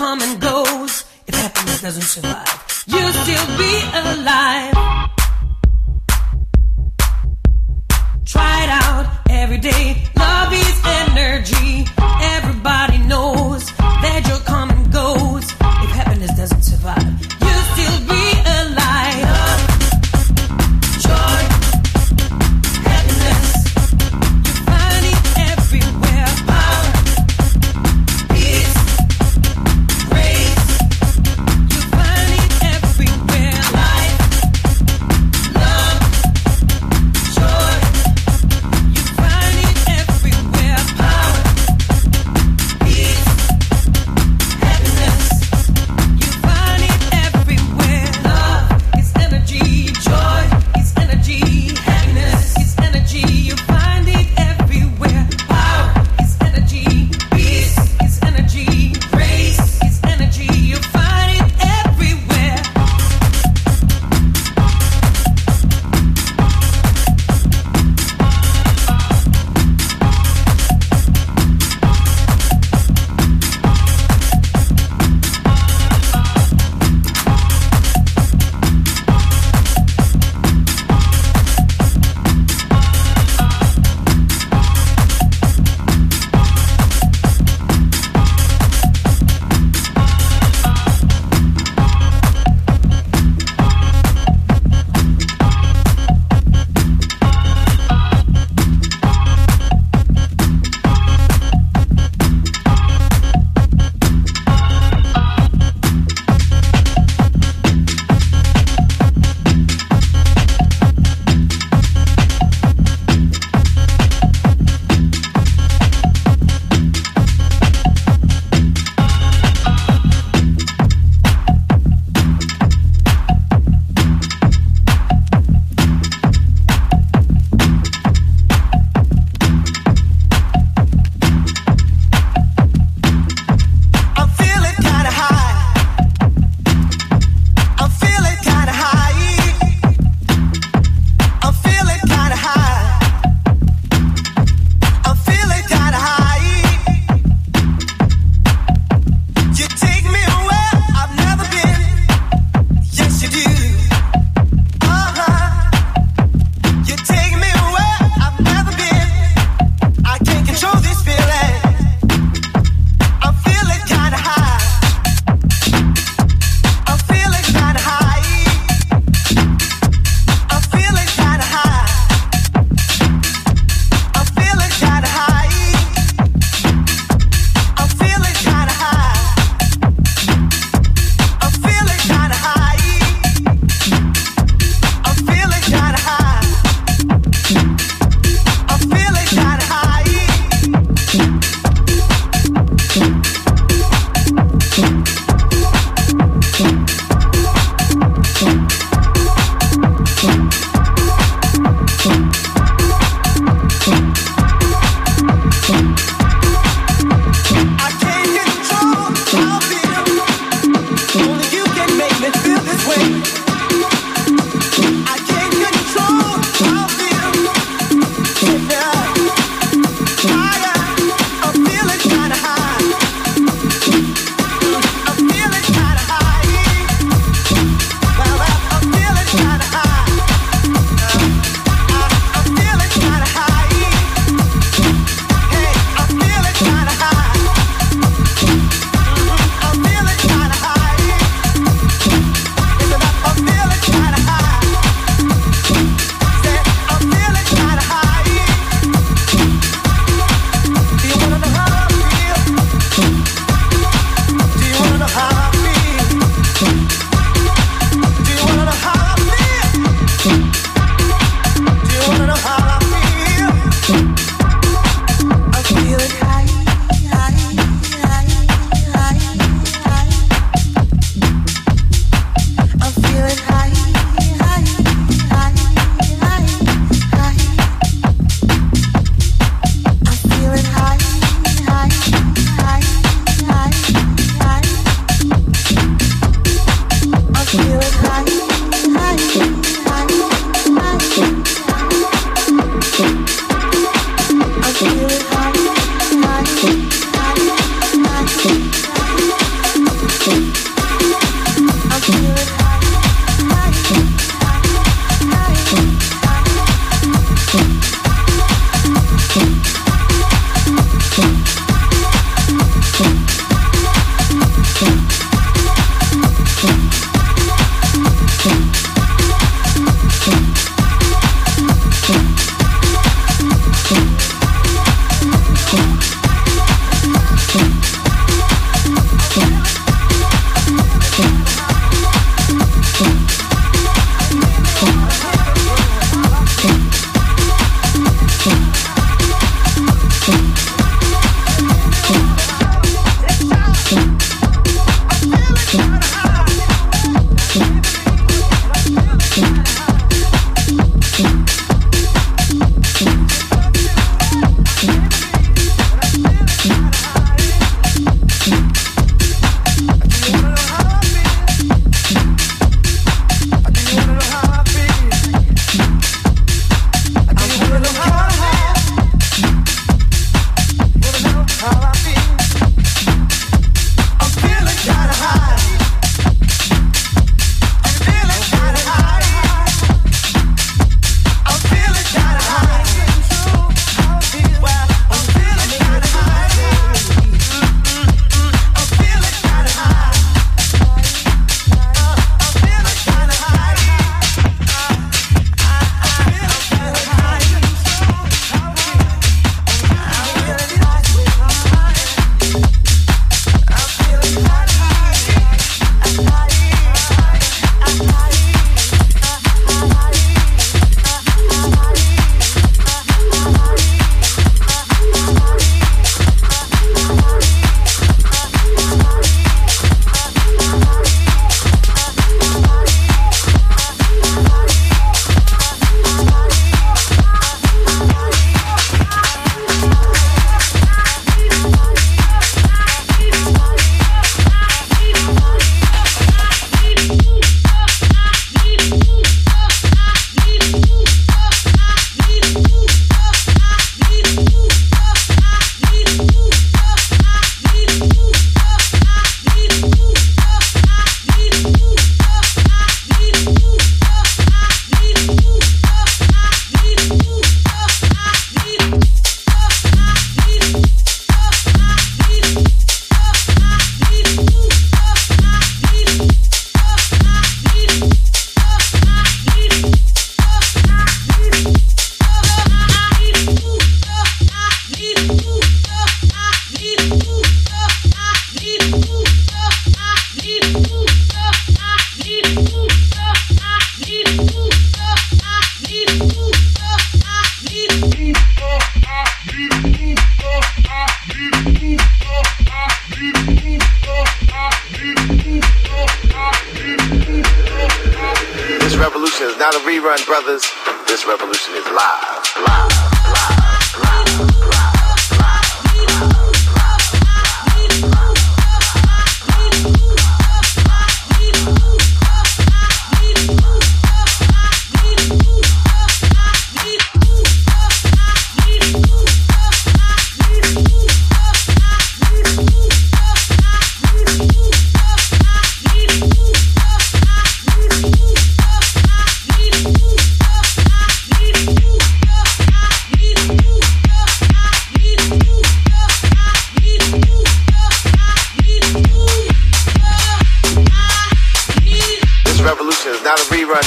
come and goes if happiness doesn't survive. You'll still be alive. Try it out every day.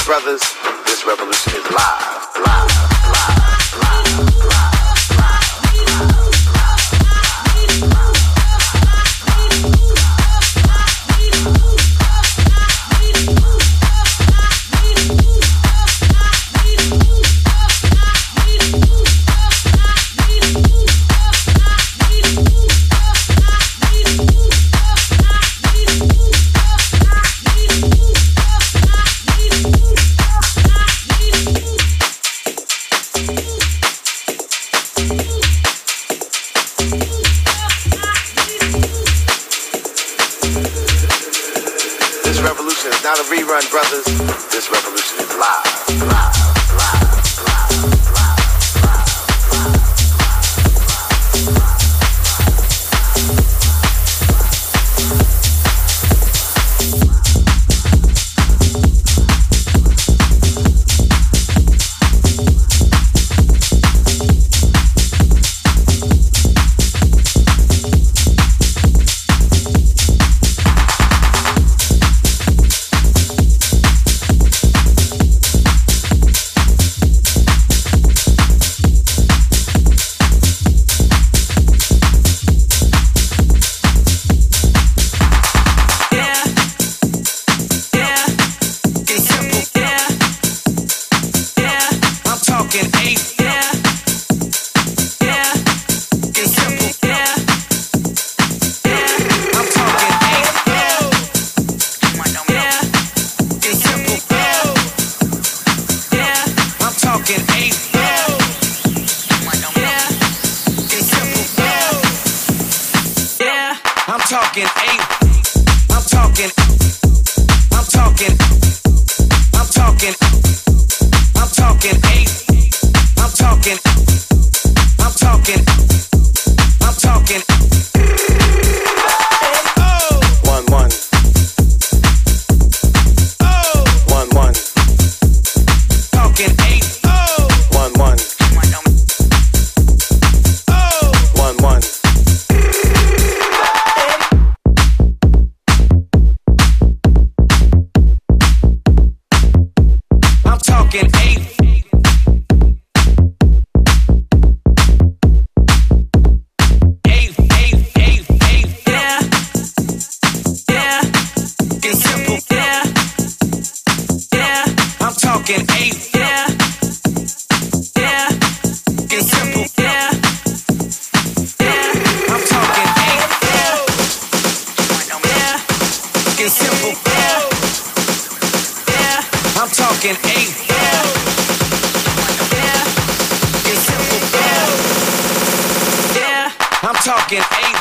brothers, this revolution is live. fucking hate. Yeah. Yeah. Yeah. I'm talking eight.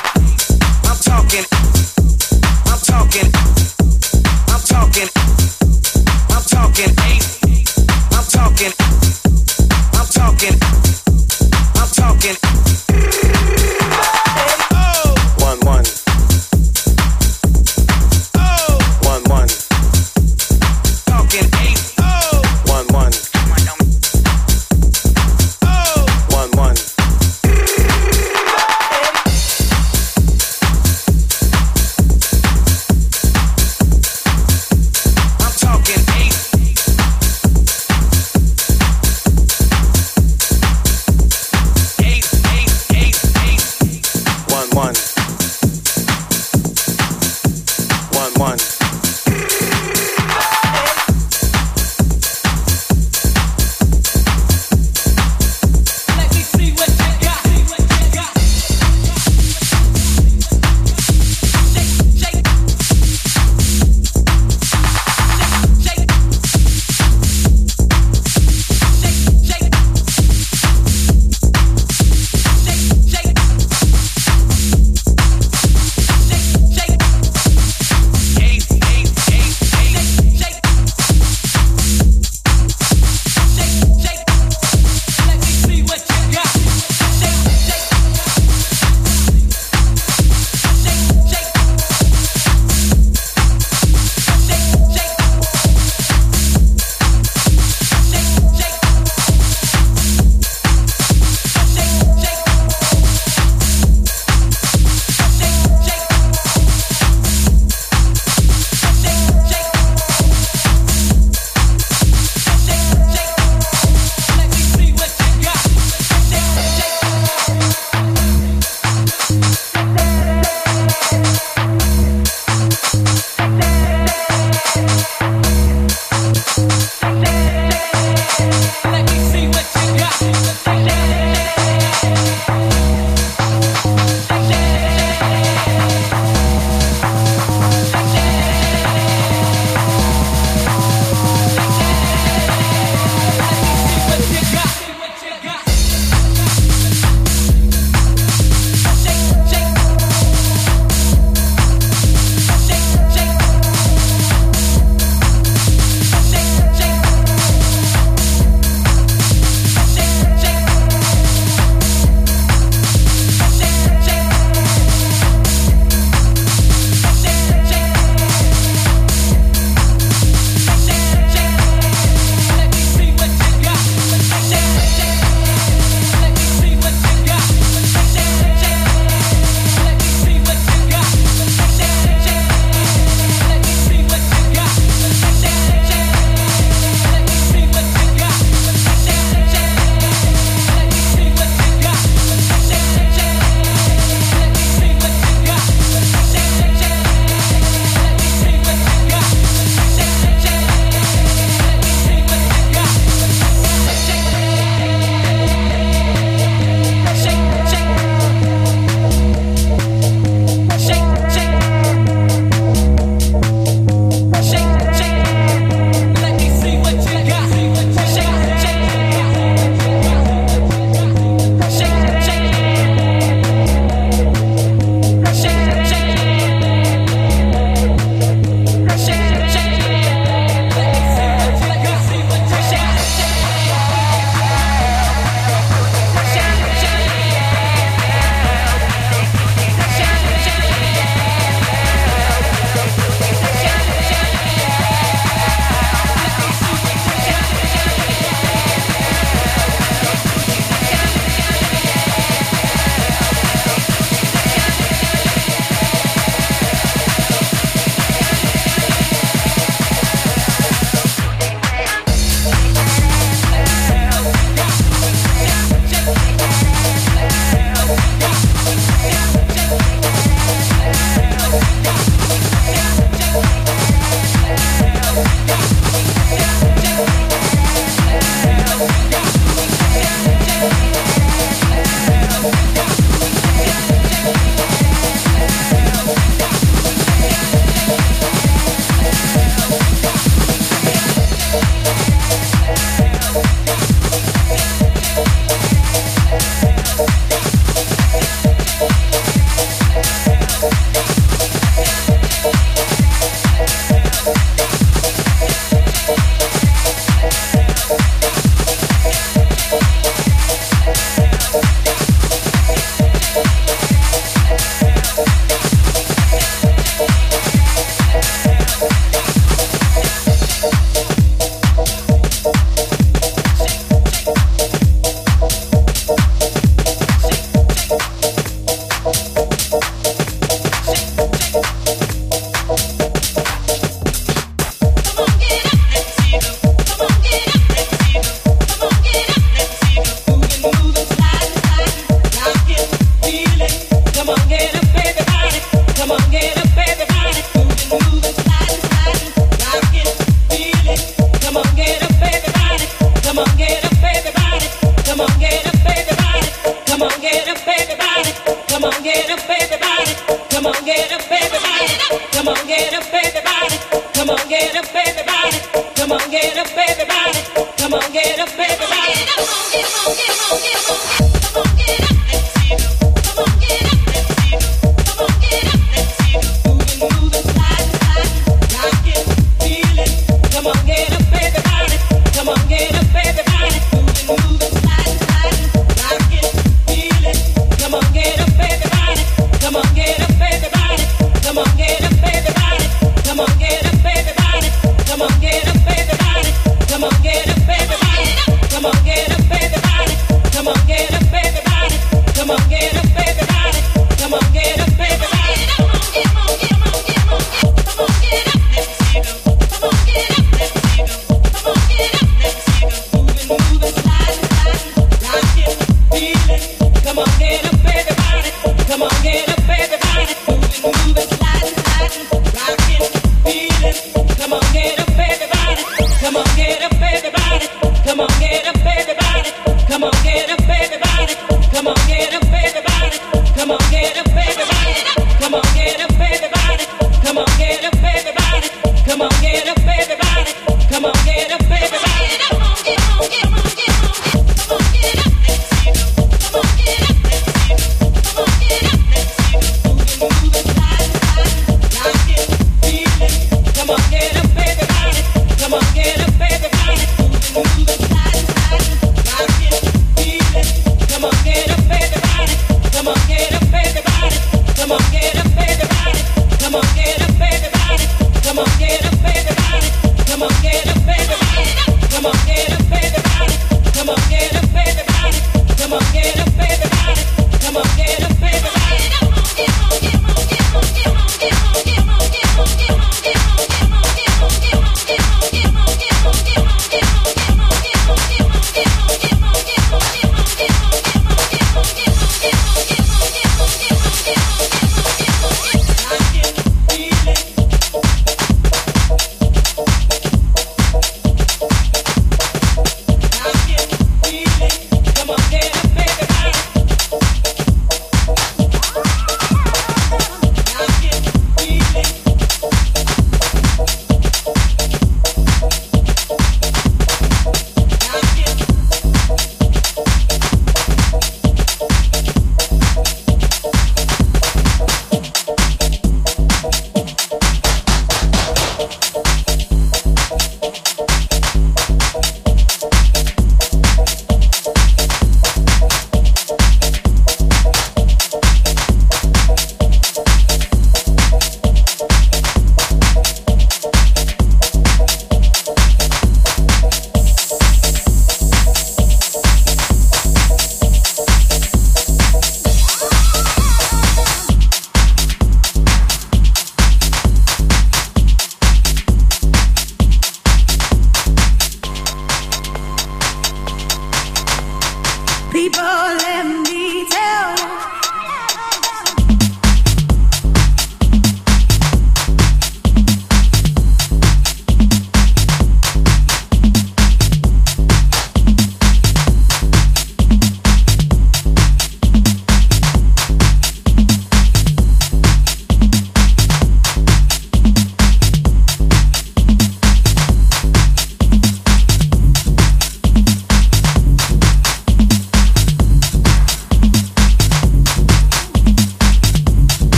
Come on, get up, everybody. Come on, get up, baby.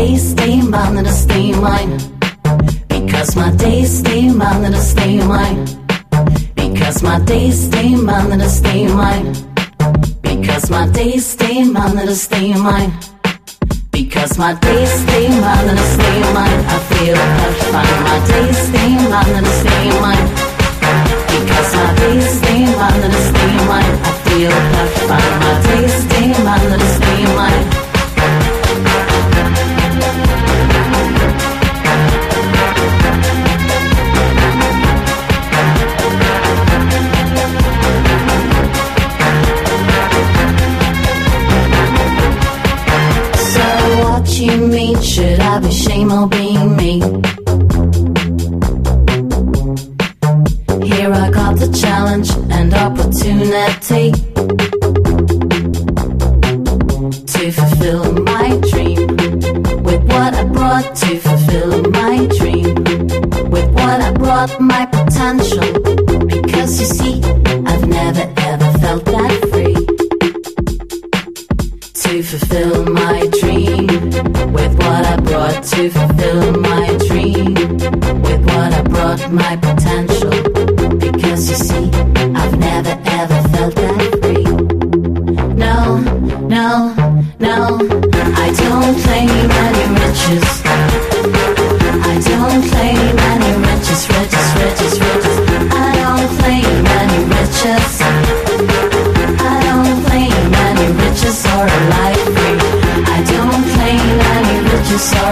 days stay mine and I stay mine. Because my days stay mine and I stay mine. Because my days stay mine and I stay mine. Because my days stay mine and I stay mine. Because my days stay mine and I stay mine. I feel I my days stay mine and I stay mine. Because my days stay mine and I stay mine. I feel I my days stay mine and I stay mine. have a shame on being me. Here I got the challenge and opportunity to fulfill my dream with what I brought to fulfill my dream with what I brought my potential. Because you see, I've never ever felt that free fulfill my dream with what I brought to fulfill my dream with what I brought my potential. sorry.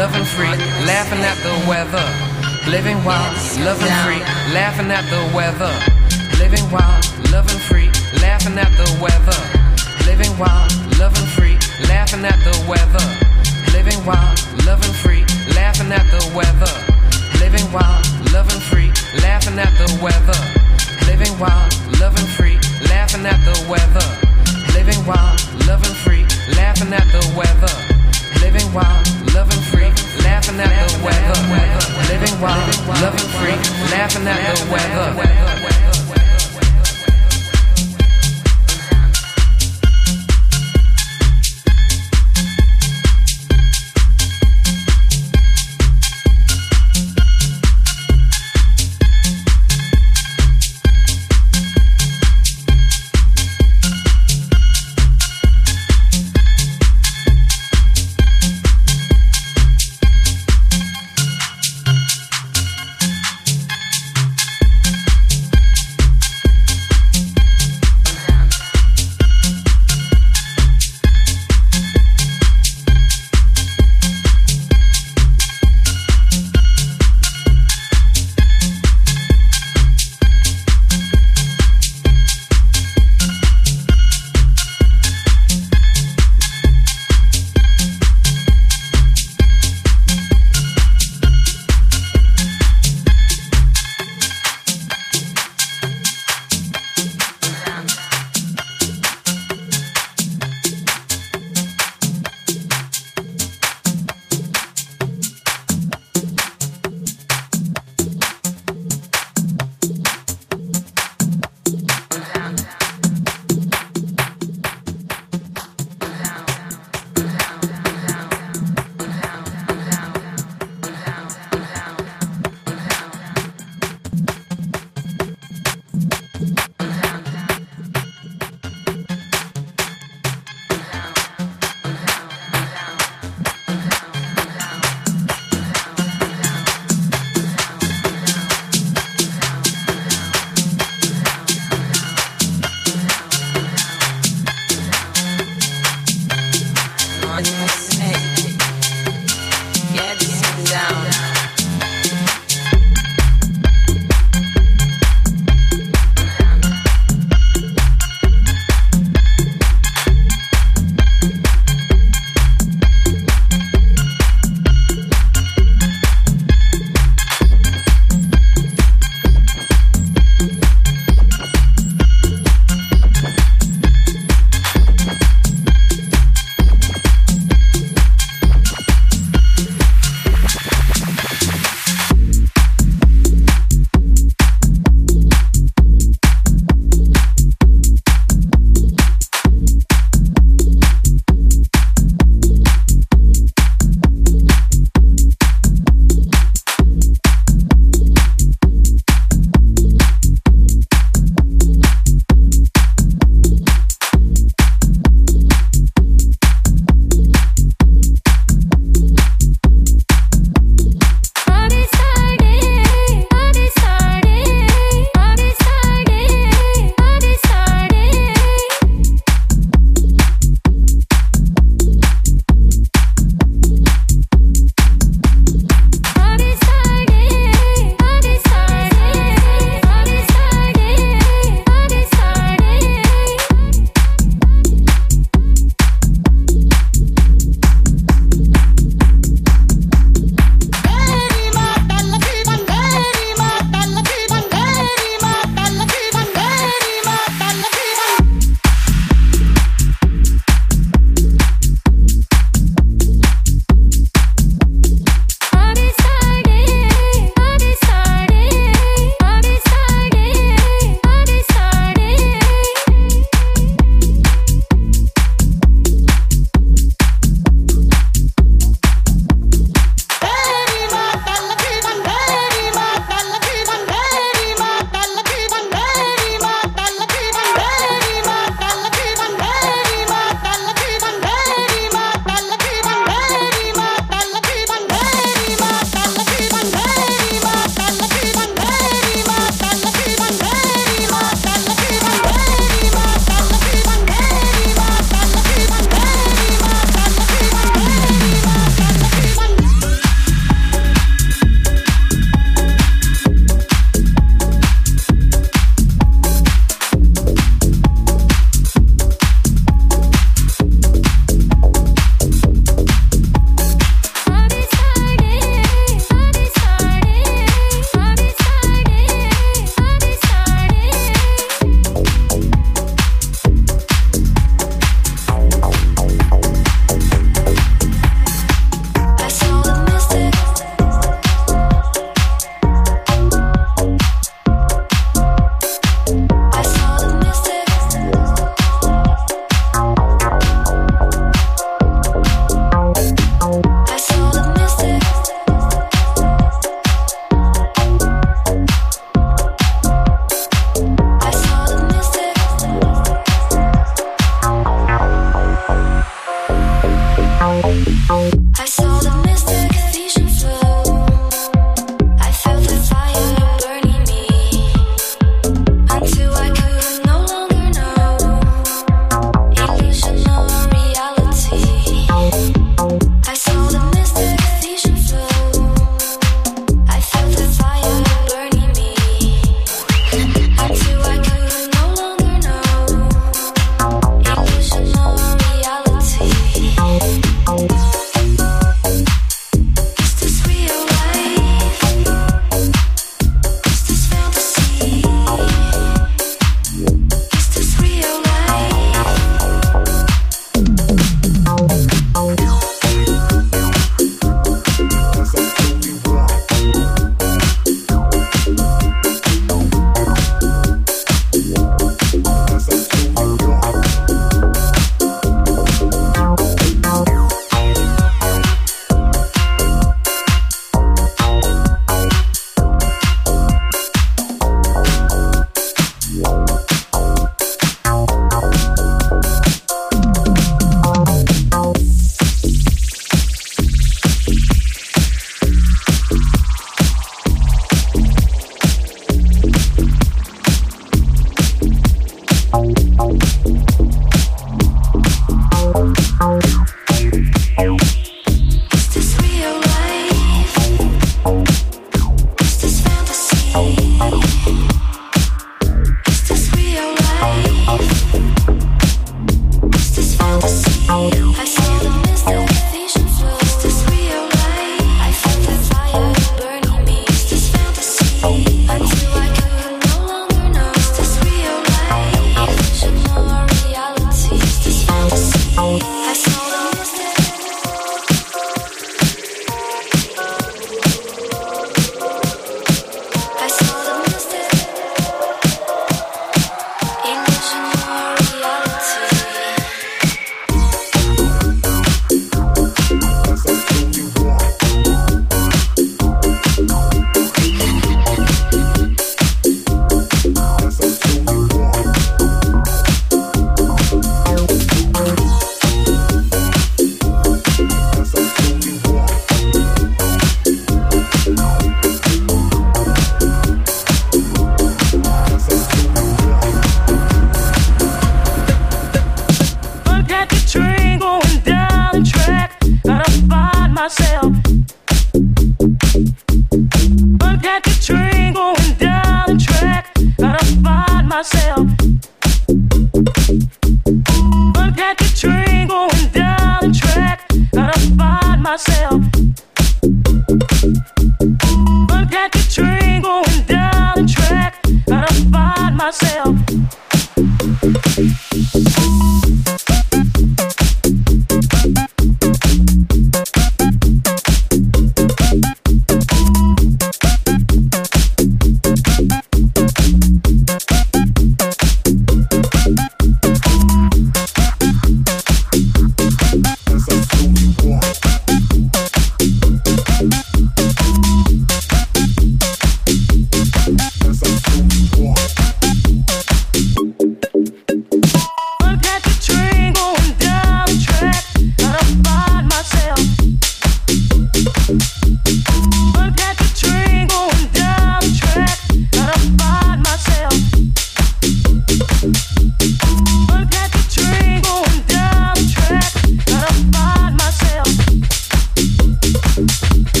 loving free, laughing at the weather. Living wild, loving free, laughing at the weather.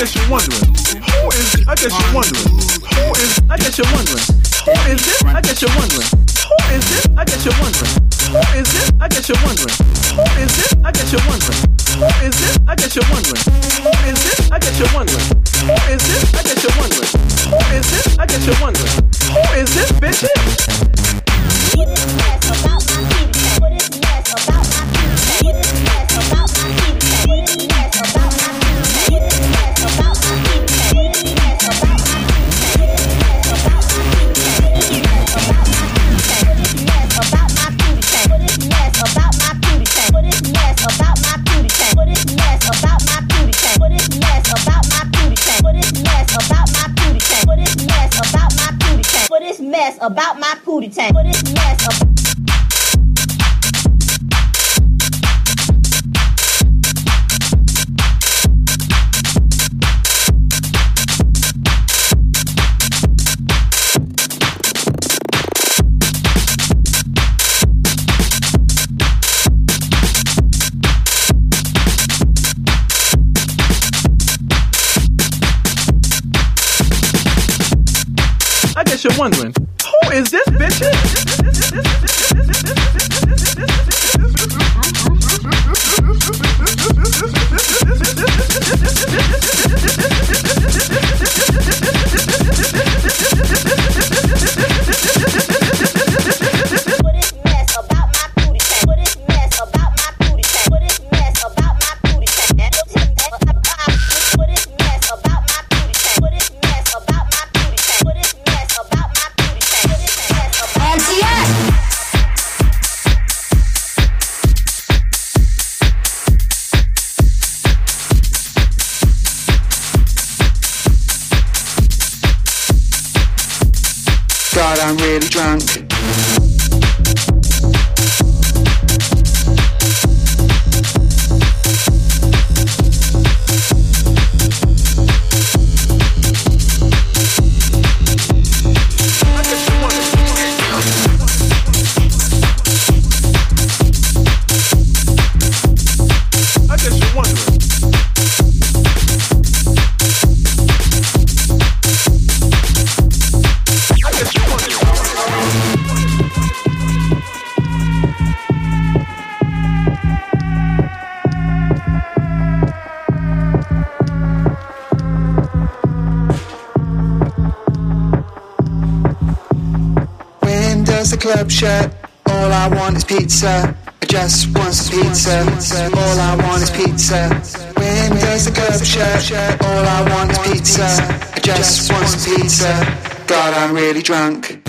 Guess you're wondering, who is, I guess you're wondering, who is, I guess you're wondering, who is this? I guess you're wondering, Who is this? I guess you're wondering. Who is this? I guess you're wondering. Who is this? I guess you're wondering. Who is this? I guess you're wondering. Who is this? I guess you're wondering. Who is this? I guess you're wondering. Who is this? I guess you're wondering. Who is this, bitches? Pootie tank. What is mess about I guess you're wondering. Is this, God, shut? All I want is pizza. I just want some pizza. All I want is pizza. When does the club shut? All I want is pizza. I just want some pizza. God, I'm really drunk.